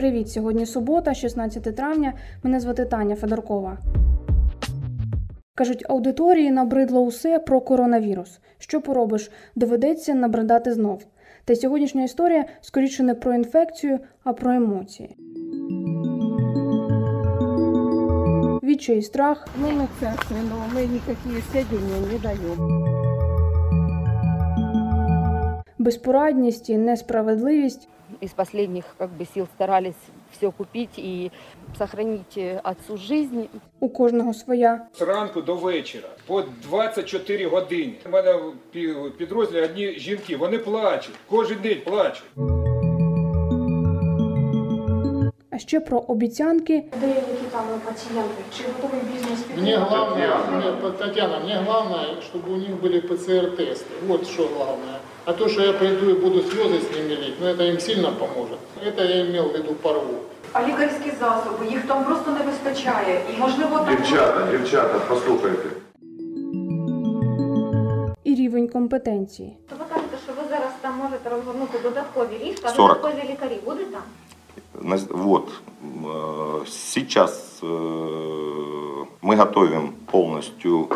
Привіт! Сьогодні субота, 16 травня. Мене звати Таня Федоркова. Кажуть, аудиторії набридло усе про коронавірус. Що поробиш? Доведеться набридати знов. Та сьогоднішня історія скоріше не про інфекцію, а про емоції. Відчай і страх, Мы на церкви, но мы никакие сведения не даем. безпорадність і несправедливість из последних как бы сил старались все купить и сохранить э, отцу жизнь. У кожного своя. з ранку до вечора по 24 години. У мене в пі- підрозділі одні жінки, вони плачуть, кожен день плачуть. А ще про обіцянки. Де які там пацієнти? Чи готовий бізнес Мне главное, мне, Татьяна, мне главное, чтобы у них были ПЦР-тесты. Вот что главное. А то, что я приду и буду слезы с ними лить, ну это им сильно поможет. Это я имел в виду порву. А лікарські засоби, їх там просто не вистачає. І можливо так Дівчата, дівчата, послухайте. і рівень компетенції. То ви кажете, що ви зараз там можете розгорнути додаткові ліжка, а 40. додаткові лікарі будуть там? На- Вот, э, сейчас э, мы готовим полностью,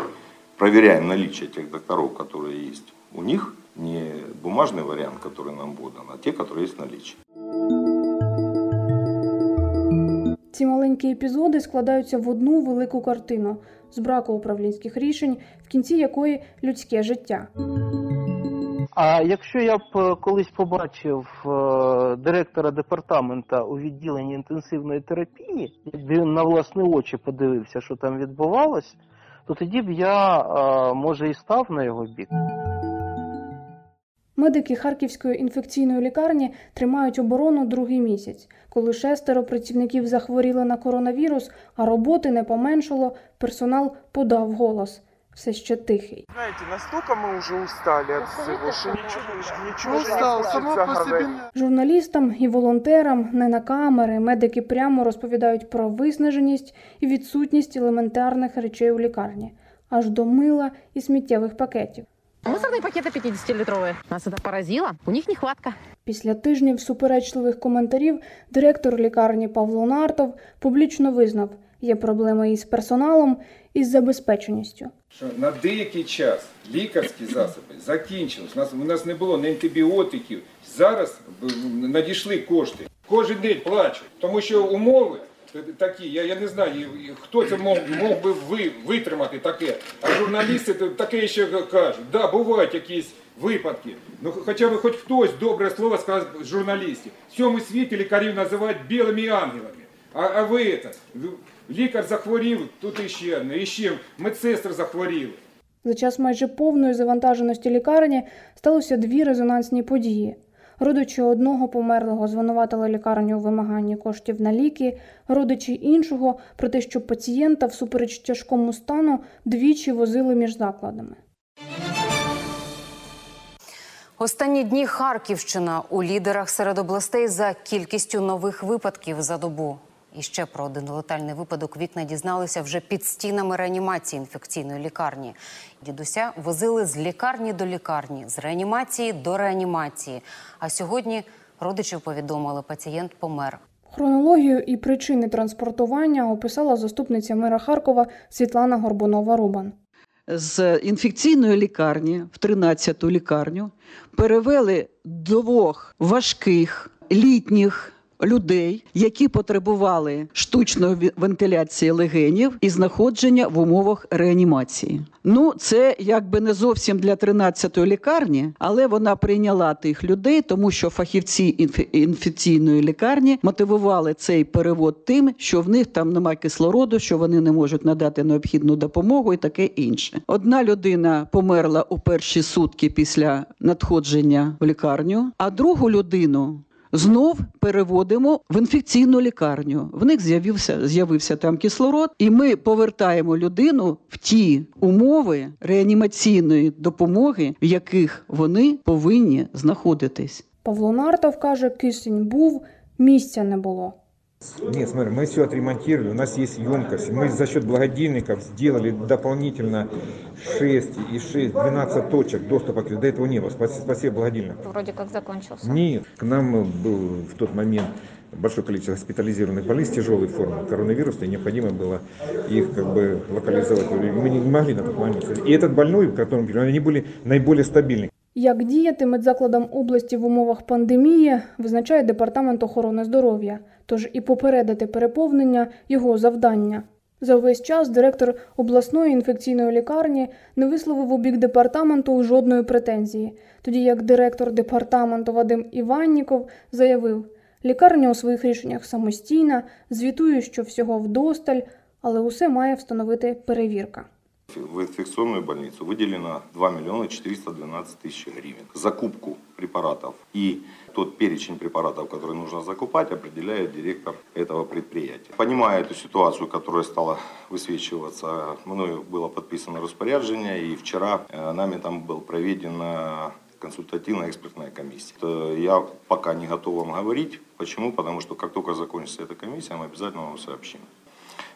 проверяем наличие тех докторов, которые есть у них, не бумажный вариант, который нам подан, а те, которые есть в наличии. Ці маленькі епізоди складаються в одну велику картину з браку управлінських рішень, в кінці якої людське життя. А якщо я б е, колись побачив е, директора департамента у відділенні інтенсивної терапії, якби він на власні очі подивився, що там відбувалось, то тоді б я, е, може, і став на його бік. Медики Харківської інфекційної лікарні тримають оборону другий місяць. Коли шестеро працівників захворіли на коронавірус, а роботи не поменшало, персонал подав голос. Все ще тихий. Знаете, настолько мы уже устали от всего, что ничего, ничего же не Устал, само по говорить. себе Журналістам і волонтерам не на камери медики прямо розповідають про виснаженість і відсутність елементарних речей у лікарні, аж до мила і сміттєвих пакетів. Мусорные пакеты 50-литровые. Нас это поразило. У них нехватка. Після тижнів суперечливих коментарів директор лікарні Павло Нартов публічно визнав, є проблеми із персоналом і з забезпеченістю. Що на деякий час лікарські засоби закінчились. У нас, у нас не було ні антибіотиків. Зараз б, надійшли кошти. Кожен день плачуть, тому що умови такі, я, я не знаю, хто це мог, мог би ви, витримати таке. А журналісти таке ще кажуть. Да, бувають якісь випадки. Ну хоча б хоч хтось добре слово сказав журналістів. В цьому світі лікарів називають білими ангелами. А, а ви це, лікар захворів, тут іще, не іще медсестри захворіли. За час майже повної завантаженості лікарні сталося дві резонансні події. Родичі одного померлого звинуватили лікарню у вимаганні коштів на ліки, родичі іншого про те, що пацієнта всупереч тяжкому стану двічі возили між закладами. Останні дні Харківщина у лідерах серед областей за кількістю нових випадків за добу. І ще про один летальний випадок вікна дізналися вже під стінами реанімації інфекційної лікарні. Дідуся возили з лікарні до лікарні, з реанімації до реанімації. А сьогодні родичів повідомили, пацієнт помер. Хронологію і причини транспортування описала заступниця мера Харкова Світлана Горбунова-Рубан. З інфекційної лікарні в 13-ту лікарню перевели двох важких літніх людей, які потребували штучної вентиляції легенів і знаходження в умовах реанімації. Ну, це якби не зовсім для 13-ї лікарні, але вона прийняла тих людей, тому що фахівці інфекційної лікарні мотивували цей перевод тим, що в них там немає кислороду, що вони не можуть надати необхідну допомогу і таке інше. Одна людина померла у перші сутки після надходження в лікарню, а другу людину знов переводимо в інфекційну лікарню. В них з'явився з'явився там кислород, і ми повертаємо людину в ті умови реанімаційної допомоги, в яких вони повинні знаходитись. Павло Нартов каже, кисень був, місця не було. Нет, смотри, мы все отремонтировали, у нас есть емкость. Мы за счет благодельников сделали дополнительно 6 и 6, 12 точек доступа. к- До этого не было. Спасибо, спасибо благодельникам. Вроде как закончился. Нет, к нам был в тот момент большое количество госпитализированных больных с тяжелой формой коронавируса, и необходимо было их как бы локализовать. Мы не могли на тот момент. И этот больной, о котором говорю, они были наиболее стабильны. Як діяти медзакладам області в умовах пандемії, визначає Департамент охорони здоров'я, тож і попередити переповнення його завдання. За увесь час директор обласної інфекційної лікарні не висловив у бік департаменту жодної претензії, тоді як директор департаменту Вадим Іванніков заявив, лікарня у своїх рішеннях самостійна, звітує, що всього вдосталь, але усе має встановити перевірка. В инфекционную больницу выделено 2 миллиона 412 тысяч гривен. Закупку препаратов и тот перечень препаратов, который нужно закупать, определяет директор этого предприятия. Понимая эту ситуацию, которая стала высвечиваться, мною было подписано распоряжение, и вчера э, нами там был проведена консультативная экспертная комиссия. Э, Я пока не готов вам говорить. Почему? Потому что как только закончится эта комиссия, мы обязательно вам сообщим.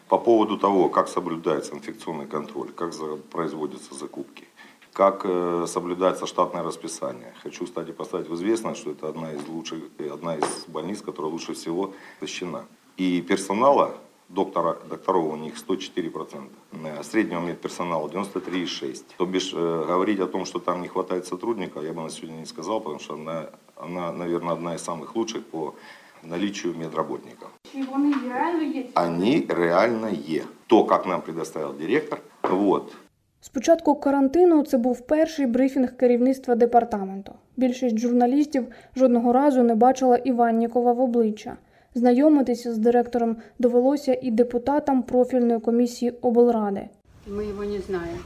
По поводу того, как соблюдается инфекционный контроль, как производятся закупки, как э, соблюдается штатное расписание. Хочу, кстати, поставить в известность, что это одна из лучших, э, одна из больниц, которая лучше всего защищена. И персонала, доктора, докторов у них 104%, э, среднего медперсонала 93,6%. То бишь, говорить о том, что там не хватает сотрудников, я бы на сегодня не сказал, потому что она, она наверное, одна из самых лучших по наличию медработников. І вони реально є. Они реально е. То, как нам предоставил директор, вот, З початку карантину це був перший брифінг керівництва департаменту. Більшість журналістів жодного разу не бачила Іваннікова в обличчя. Знайомитися з директором довелося і депутатам профільної комісії облради. Мы его не знаем.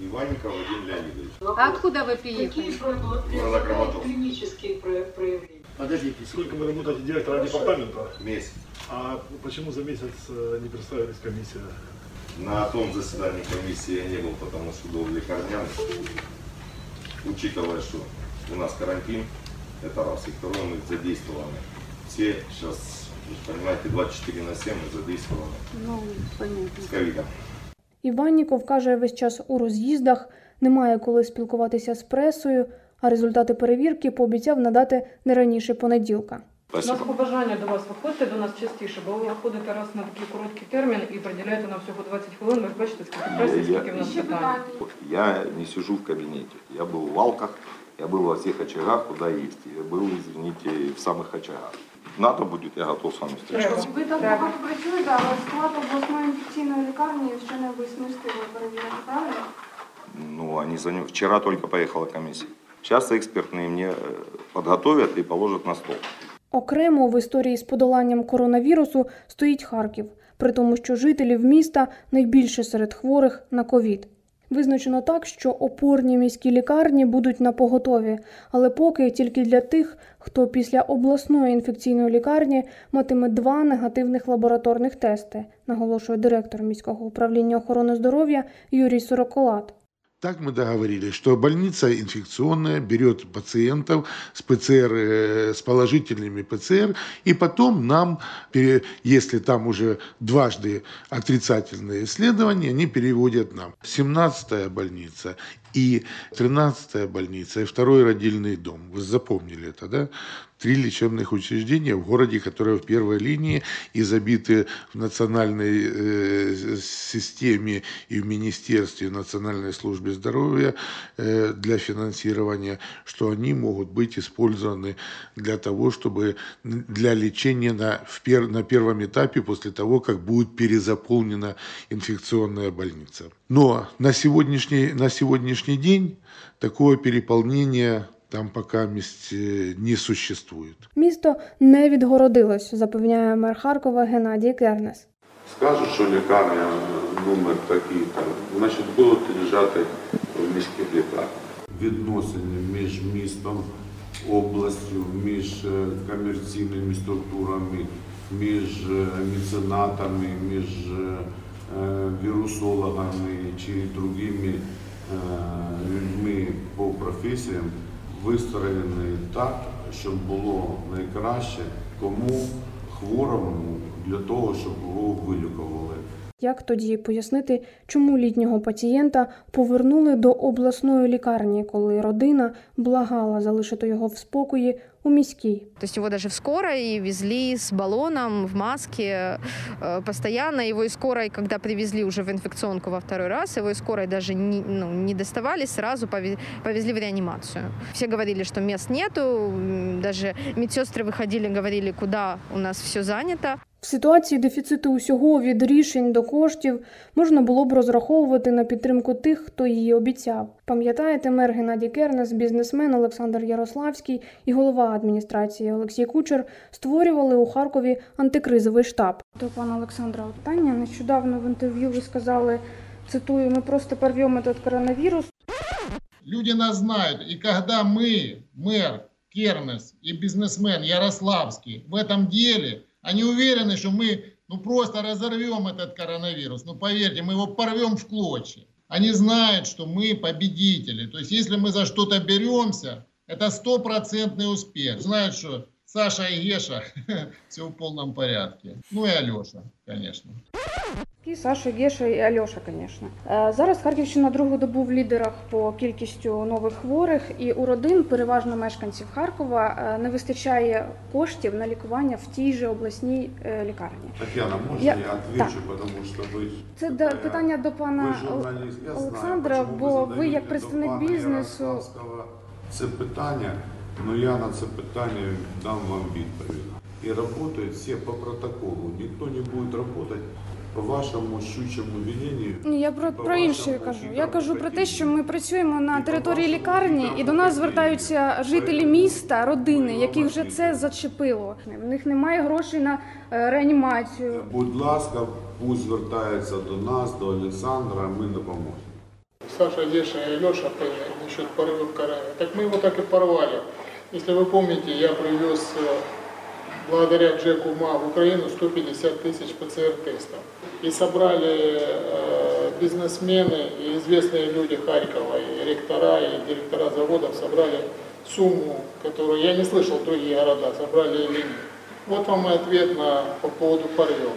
Иванников Вадим Леонидович. А откуда вы приехали? клинические проявления? Подождите, сколько вы работаете директором департамента? Месяц. А почему за месяц э, не представились комиссия? На том заседании комиссии я не был, потому что был лекарнян. Учитывая, что у нас карантин, это раз. И второе, мы задействованы. Все сейчас, вы же понимаете, 24 на 7 мы задействованы Ну, понятно. с ковидом. Іванніков каже, весь час у роз'їздах, немає коли спілкуватися з пресою, а результати перевірки пообіцяв надати не раніше понеділка. У нас побажання до вас виходьте до нас частіше, бо ви виходите раз на такий короткий термін і приділяєте нам всього 20 хвилин. Ви ж бачите, скільки преси, скільки в нас питань. Я не сижу в кабинете. Я был в Валках, я был во всех очагах, куда есть. Я был, извините, в самых очагах. Надо будет, я готов с вами встречаться. Ви так багато працюєте, але склад обласної інфекційної лікарні ще не висмістили перевірити, правильно? Ну, они за ним. Вчера только поехала комиссия. Сейчас экспертные мне э, подготовят и положат на стол. Окремо в історії з подоланням коронавірусу стоїть Харків, при тому, що жителів міста найбільше серед хворих на ковід. Визначено так, що опорні міські лікарні будуть на поготові, але поки тільки для тих, хто після обласної інфекційної лікарні матиме два негативних лабораторних тести, наголошує директор міського управління охорони здоров'я Юрій Сороколат. Так мы договорились, что больница инфекционная берет пациентов с ПЦР, э, с положительными ПЦР, и потом нам, если там уже дважды отрицательные исследования, они переводят нам. 17-я больница и 13-я больница, и второй родильный дом. Вы запомнили это, да? Три лечебных учреждения в городе, которые в первой линии и забиты в национальной э, системе и в Министерстве Национальной службы здоровья э, для финансирования, что они могут быть использованы для того, чтобы для лечения на, в пер, на первом этапе после того, как будет перезаполнена инфекционная больница. Но на сегодняшний, на сегодняшний день такого переполнения там пока месть, э, не существует. Місто не відгородилось, запевняє мер Харкова Геннадій Кернес. Скажуть, що лікарня номер такий, там, значить будуть лежати в міських лікарнях. Відносини між містом, областю, між е, комерційними структурами, між е, меценатами, між е, е, вірусологами чи другими е, людьми по професіям вистроєний так, щоб було найкраще кому хворому для того, щоб його вилікували. Як тоді пояснити, чому літнього пацієнта повернули до обласної лікарні, коли родина благала залишити його в спокої у міській? То есть его даже в скорой везли с баллоном, в маске, э, постоянно. Его из скорой, когда привезли уже в инфекционку во второй раз, его из скорой даже не, ну, не доставали, сразу пове- повезли в реанимацию. Все говорили, что мест нету, м, даже медсестры выходили, говорили, куда у нас все занято. В ситуації дефіциту усього від рішень до коштів можна було б розраховувати на підтримку тих, хто її обіцяв. Пам'ятаєте, мер Геннадій Кернес, бізнесмен Олександр Ярославський і голова адміністрації Олексій Кучер створювали у Харкові антикризовий штаб. До пана Олександра питання нещодавно в інтерв'ю ви сказали, цитую, ми просто порвемо этот коронавірус. Люди нас знают, и когда мы, мэр Кернес и бизнесмен Ярославский в этом деле, Они уверены, что мы ну просто разорвем этот коронавирус. Ну поверьте, мы его порвем в клочья. Они знают, что мы победители. То есть если мы за что-то беремся, это стопроцентный успех. Знают, что Саша и Геша все в полном порядке. Ну и Алеша, конечно. І Саша, Геша і Альоша, звісно. Е, Зараз Харківщина другу добу в лідерах по кількістю нових хворих, і у родин, переважно мешканців Харкова, е, не вистачає коштів на лікування в тій же обласній е, лікарні. Татьяна, можно Я- я, отвечу, потому что вы... Це до- питання до пана Ви я знаю, Олександра, бо ви задаєте як представник бізнесу. Це питання, ну я на це питання дам вам відповідь. І працюють всі по протоколу. Ніхто не буде працювати вашому щучому веленню. Ні, я про, по про інше вашому кажу. Я хитрому кажу про те, хотінню. що ми працюємо на І по території вашому лікарні, і до хитрому нас хотінню. звертаються жителі Поэтому міста, родини, ми яких вам вже це відповімо. зачепило. В них немає грошей на е, реанімацію. Будь ласка, пусть звертається до нас, до Олександра, ми допоможемо. Саша, Геша и Алеша насчет порыва коронавируса. Так мы его так и порвали. Если вы помните, я привез э, благодаря Джеку Ма в Украину 150 тысяч ПЦР-тестов. И собрали э, бизнесмены и известные люди Харькова, и ректора, и директора заводов собрали сумму, которую я не слышал другие города, собрали или нет. Вот вам и ответ на, по поводу порыва.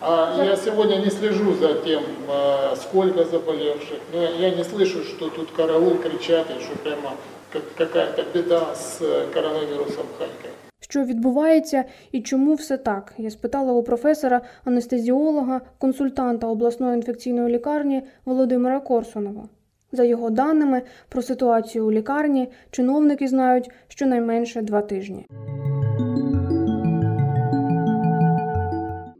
А я сегодня не слежу за тем, э, сколько заболевших, но я не слышу, что тут караул кричат, и что прямо как- какая-то беда с э, коронавирусом в Харькове. Що відбувається і чому все так? Я спитала у професора, анестезіолога, консультанта обласної інфекційної лікарні Володимира Корсунова. За його даними про ситуацію у лікарні, чиновники знають щонайменше два тижні.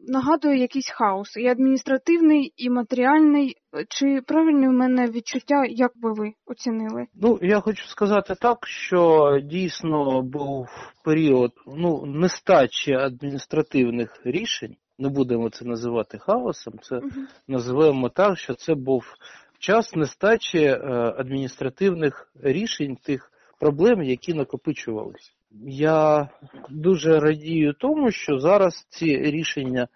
Нагадую, якийсь хаос і адміністративний, і матеріальний. Чи правильне в мене відчуття, як би ви оцінили? Ну, я хочу сказати так, що дійсно був період ну, нестачі адміністративних рішень. Не будемо це називати хаосом, це називаємо так, що це був час нестачі е, адміністративних рішень тих проблем, які накопичувалися. Я дуже радію тому, що зараз ці рішення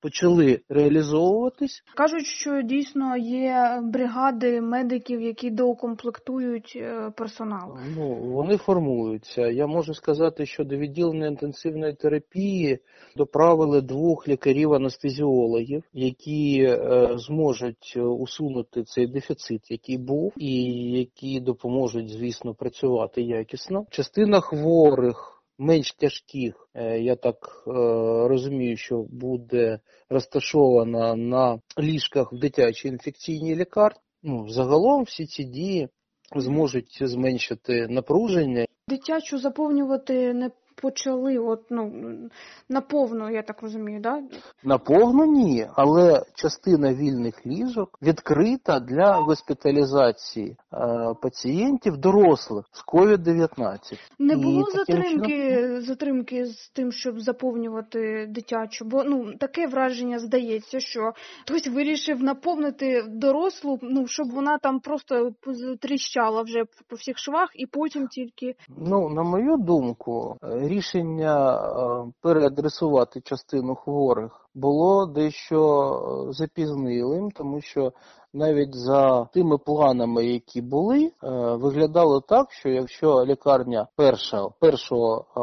почали реалізовуватись. Кажуть, що дійсно є бригади медиків, які доукомплектують е, персонал. Ну, вони формуються. Я можу сказати, що до відділення інтенсивної терапії доправили двох лікарів-анестезіологів, які е, зможуть усунути цей дефіцит, який був, і які допоможуть, звісно, працювати якісно. Частина хворих. Менш тяжких, е, я так е, розумію, що буде розташована на ліжках в дитячій інфекційній лікарні. Ну, загалом всі ці дії зможуть зменшити напруження. Дитячу заповнювати не почали, от ну наповну, я так розумію, да? Наповну ні, але частина вільних ліжок відкрита для госпіталізації пацієнтів дорослих з COVID-19. Не було таким затримки, чином- затримки з тим, щоб заповнювати дитячу, бо ну таке враження здається, що хтось вирішив наповнити дорослу, ну щоб вона там просто тріщала вже по всіх швах, і потім тільки Ну, на мою думку, е, рішення е, переадресувати частину хворих було дещо е, запізнилим, тому що навіть за тими планами, які були, е, виглядало так, що якщо лікарня перша, першого е,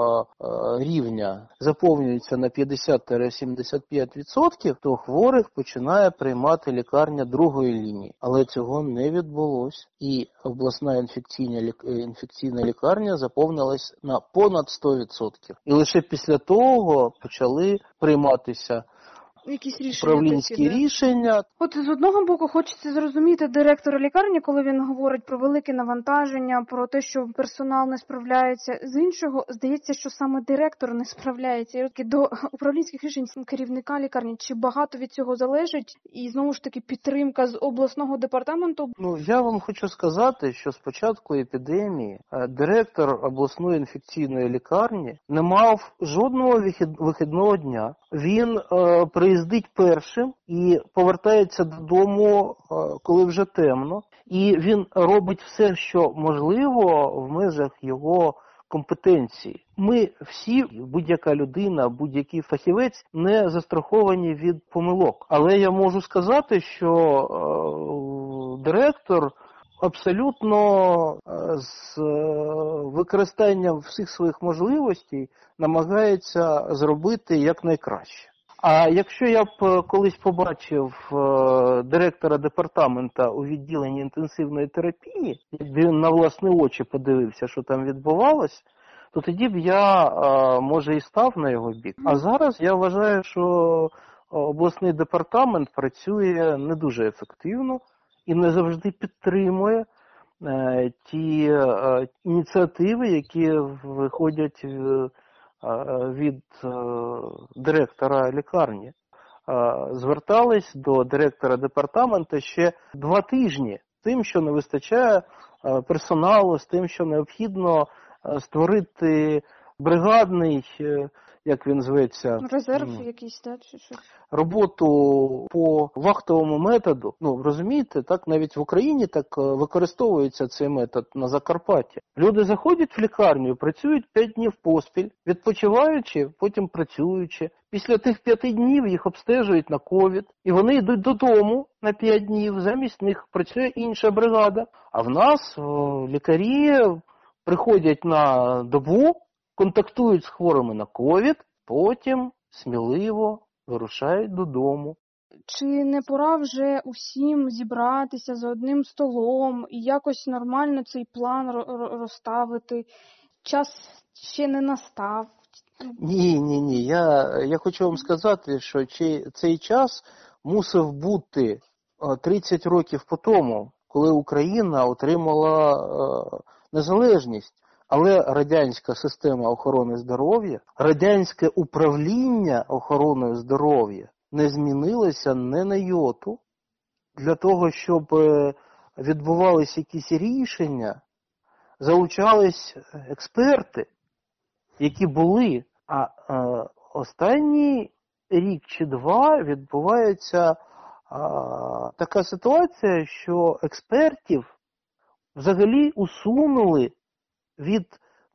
рівня заповнюється на 50-75%, то хворих починає приймати лікарня другої лінії. Але цього не відбулось. І обласна інфекційна, інфекційна лікарня заповнилась на понад 100%. І лише після того почали прийматися Якісь рішення управлінські такі, рішення. От з одного боку хочеться зрозуміти директора лікарні, коли він говорить про велике навантаження, про те, що персонал не справляється. З іншого здається, що саме директор не справляється. І до управлінських рішень керівника лікарні чи багато від цього залежить, і знову ж таки підтримка з обласного департаменту. Ну я вам хочу сказати, що з початку епідемії е, директор обласної інфекційної лікарні не мав жодного вихід- вихідного дня. Він е, приїздить першим і повертається додому, е, коли вже темно. І він робить все, що можливо в межах його компетенції. Ми всі, будь-яка людина, будь-який фахівець не застраховані від помилок. Але я можу сказати, що е, директор абсолютно е, з е, використанням всіх своїх можливостей намагається зробити якнайкраще. А якщо я б е, колись побачив е, директора департамента у відділенні інтенсивної терапії, якби він на власні очі подивився, що там відбувалось, то тоді б я е, може і став на його бік. А зараз я вважаю, що обласний департамент працює не дуже ефективно і не завжди підтримує ті ініціативи, які виходять від е, директора лікарні. Е, Звертались до директора департаменту ще два тижні з тим, що не вистачає е, персоналу, з тим, що необхідно е, створити бригадний, е, як він зветься, Резерв м, якийсь, да, чи щось. роботу по вахтовому методу. Ну розумієте, так навіть в Україні так е, використовується цей метод на Закарпатті. Люди заходять в лікарню, працюють 5 днів поспіль, відпочиваючи, потім працюючи. Після тих п'яти днів їх обстежують на ковід, і вони йдуть додому на 5 днів. Замість них працює інша бригада. А в нас о, лікарі приходять на добу, контактують з хворими на ковід, потім сміливо вирушають додому. Чи не пора вже усім зібратися за одним столом і якось нормально цей план ро- ро- розставити? Час ще не настав. Ні, ні, ні. Я, я хочу вам сказати, що цей час мусив бути е, 30 років по тому, коли Україна отримала е, незалежність. Але радянська система охорони здоров'я, радянське управління охороною здоров'я не змінилося не на йоту. Для того, щоб е, відбувалися якісь рішення, залучались експерти, які були. А е, останній рік чи два відбувається е, така ситуація, що експертів взагалі усунули від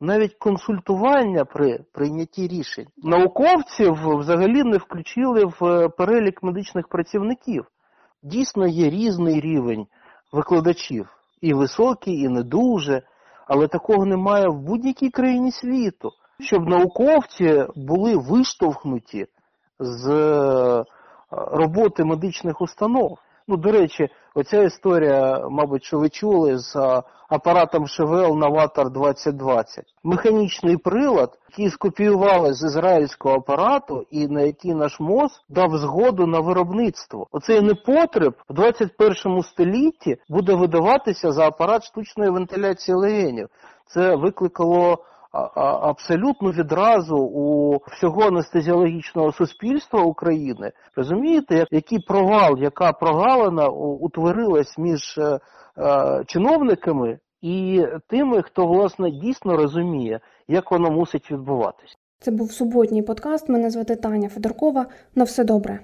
навіть консультування при прийнятті рішень. Науковців взагалі не включили в е, перелік медичних працівників. Дійсно є різний рівень викладачів, і високий, і не дуже, але такого немає в будь-якій країні світу, щоб науковці були виштовхнуті з е, роботи медичних установ. Ну, до речі, оця історія, мабуть, що ви чули з апаратом ШВЛ Новатор 2020. Механічний прилад, який скопіювали з ізраїльського апарату і на який наш МОЗ дав згоду на виробництво. Оцей непотреб в 21 столітті буде видаватися за апарат штучної вентиляції легенів. Це викликало абсолютно відразу у всього анестезіологічного суспільства України. Розумієте, як- який провал, яка прогалина утворилась між е, е, чиновниками і тими, хто власне дійсно розуміє, як воно мусить відбуватись. Це був суботній подкаст. Мене звати Таня Федоркова. На все добре.